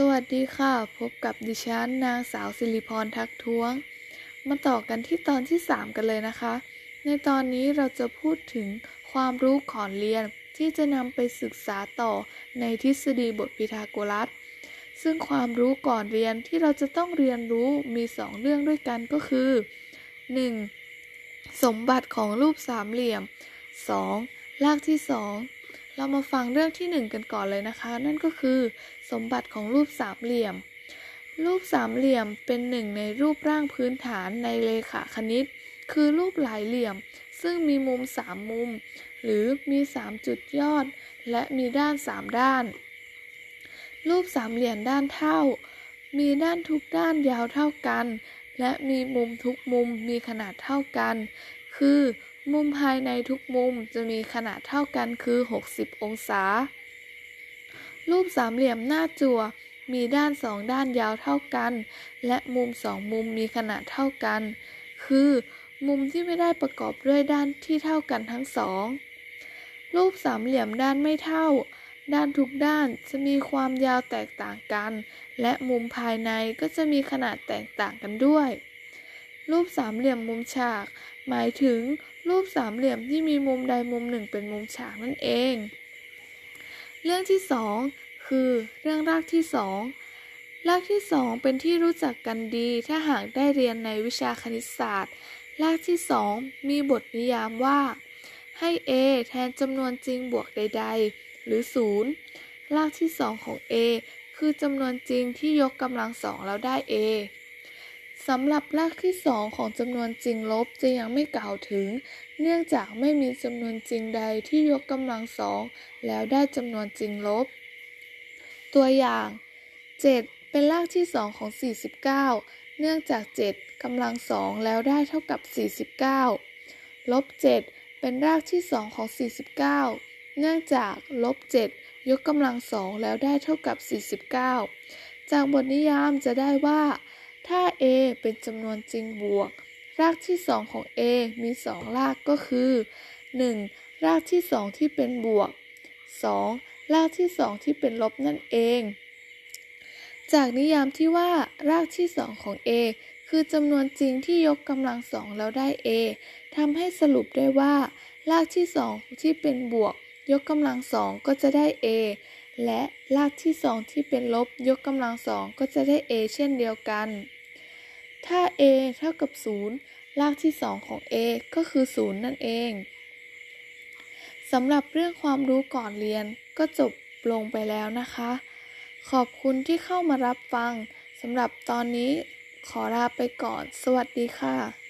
สวัสดีค่ะ พบกับดิฉันนางสาวสิริพรทักท้วง มาต่อกันที่ตอนที่ 3 กันเลยนะคะ ในตอนนี้เราจะพูดถึงความรู้ก่อนเรียนที่จะนำไปศึกษาต่อในทฤษฎีบทพีทาโกรัส ซึ่งความรู้ก่อนเรียนที่เราจะต้องเรียนรู้มี 2 เรื่องด้วยกันก็คือ 1. สมบัติของรูปสามเหลี่ยม 2. รากที่2 เรามาฟังเรื่องที่1กันก่อนเลยนะคะ นั่นก็คือ สมบัติของรูปสามเหลี่ยม รูปสามเหลี่ยมเป็นหนึ่งในรูปร่างพื้นฐานในเลขาคณิต คือรูปหลายเหลี่ยม ซึ่งมีมุม3มุม หรือมี3จุดยอด และมีด้าน3ด้าน รูปสามเหลี่ยมด้านเท่า มีด้านทุกด้านยาวเท่ากัน และมีมุมทุกมุมมีขนาดเท่ากัน คือ มุมภายในทุกมุมจะมีขนาดเท่ากันคือ 60 องศา รูปสามเหลี่ยมหน้าจั่วมีด้านสองด้านยาวเท่ากัน และมุมสองมุมมีขนาดเท่ากัน คือ มุมที่ไม่ได้ประกอบด้วยด้านที่เท่ากันทั้งสอง รูปสามเหลี่ยมด้านไม่เท่า ด้านทุกด้านจะมีความยาวแตกต่างกัน และมุมภายในก็จะมีขนาดแตกต่างกันด้วย รูปสามเหลี่ยมมุมฉาก หมายถึงรูปสามเหลี่ยมที่มีมุมใดมุมหนึ่งเป็นมุมฉากนั่นเอง เรื่องที่สองคือ เรื่องรากที่สองรากที่สองเป็นที่รู้จักกันดีถ้าหากได้เรียนในวิชาคณิตศาสตร์ รากที่สองมีบทนิยามว่า ให้ a แทนจำนวนจริงบวกใด ๆ หรือ 0 รากที่สองของ a คือจำนวนจริงที่ยกกำลังสองแล้วได้ a สำหรับรากที่สองของจำนวนจริงลบจะยังไม่กล่าวถึง เนื่องจากไม่มีจำนวนจริงใดที่ยกกำลังสองแล้วได้จำนวนจริงลบ ตัวอย่าง 7 เป็นรากที่สองของ 49 เนื่องจาก 7กำลังสองแล้วได้เท่ากับ 49ลบ7เป็นรากที่สองของ 49 เนื่องจากลบ7ยกกำลังสองแล้วได้เท่ากับ 49 จากบทนิยามจะได้ว่า ถ้า a เป็นจำนวนจริงบวก รากที่ 2 ของ a มี 2 รากก็คือ 1. รากที่ 2 ที่เป็นบวก 2. รากที่ 2 ที่เป็นลบนั่นเอง จากนิยามที่ว่า รากที่ 2 ของ a คือจำนวนจริงที่ยกกำลังสองแล้วได้ a ทำให้สรุปได้ว่า รากที่ 2 ที่เป็นบวก ยกกำลังสองก็จะได้ a และรากที่ 2 ที่เป็นลบยกกำลังสองก็จะได้ a เช่นเดียวกัน ถ้า a เท่ากับ 0 รากที่ 2 ของ a ก็คือ 0 นั่นเองสำหรับเรื่องความรู้ก่อนเรียนก็จบลงไปแล้วนะคะ ขอบคุณที่เข้ามารับฟังสำหรับตอนนี้ขอลาไปก่อน สวัสดีค่ะ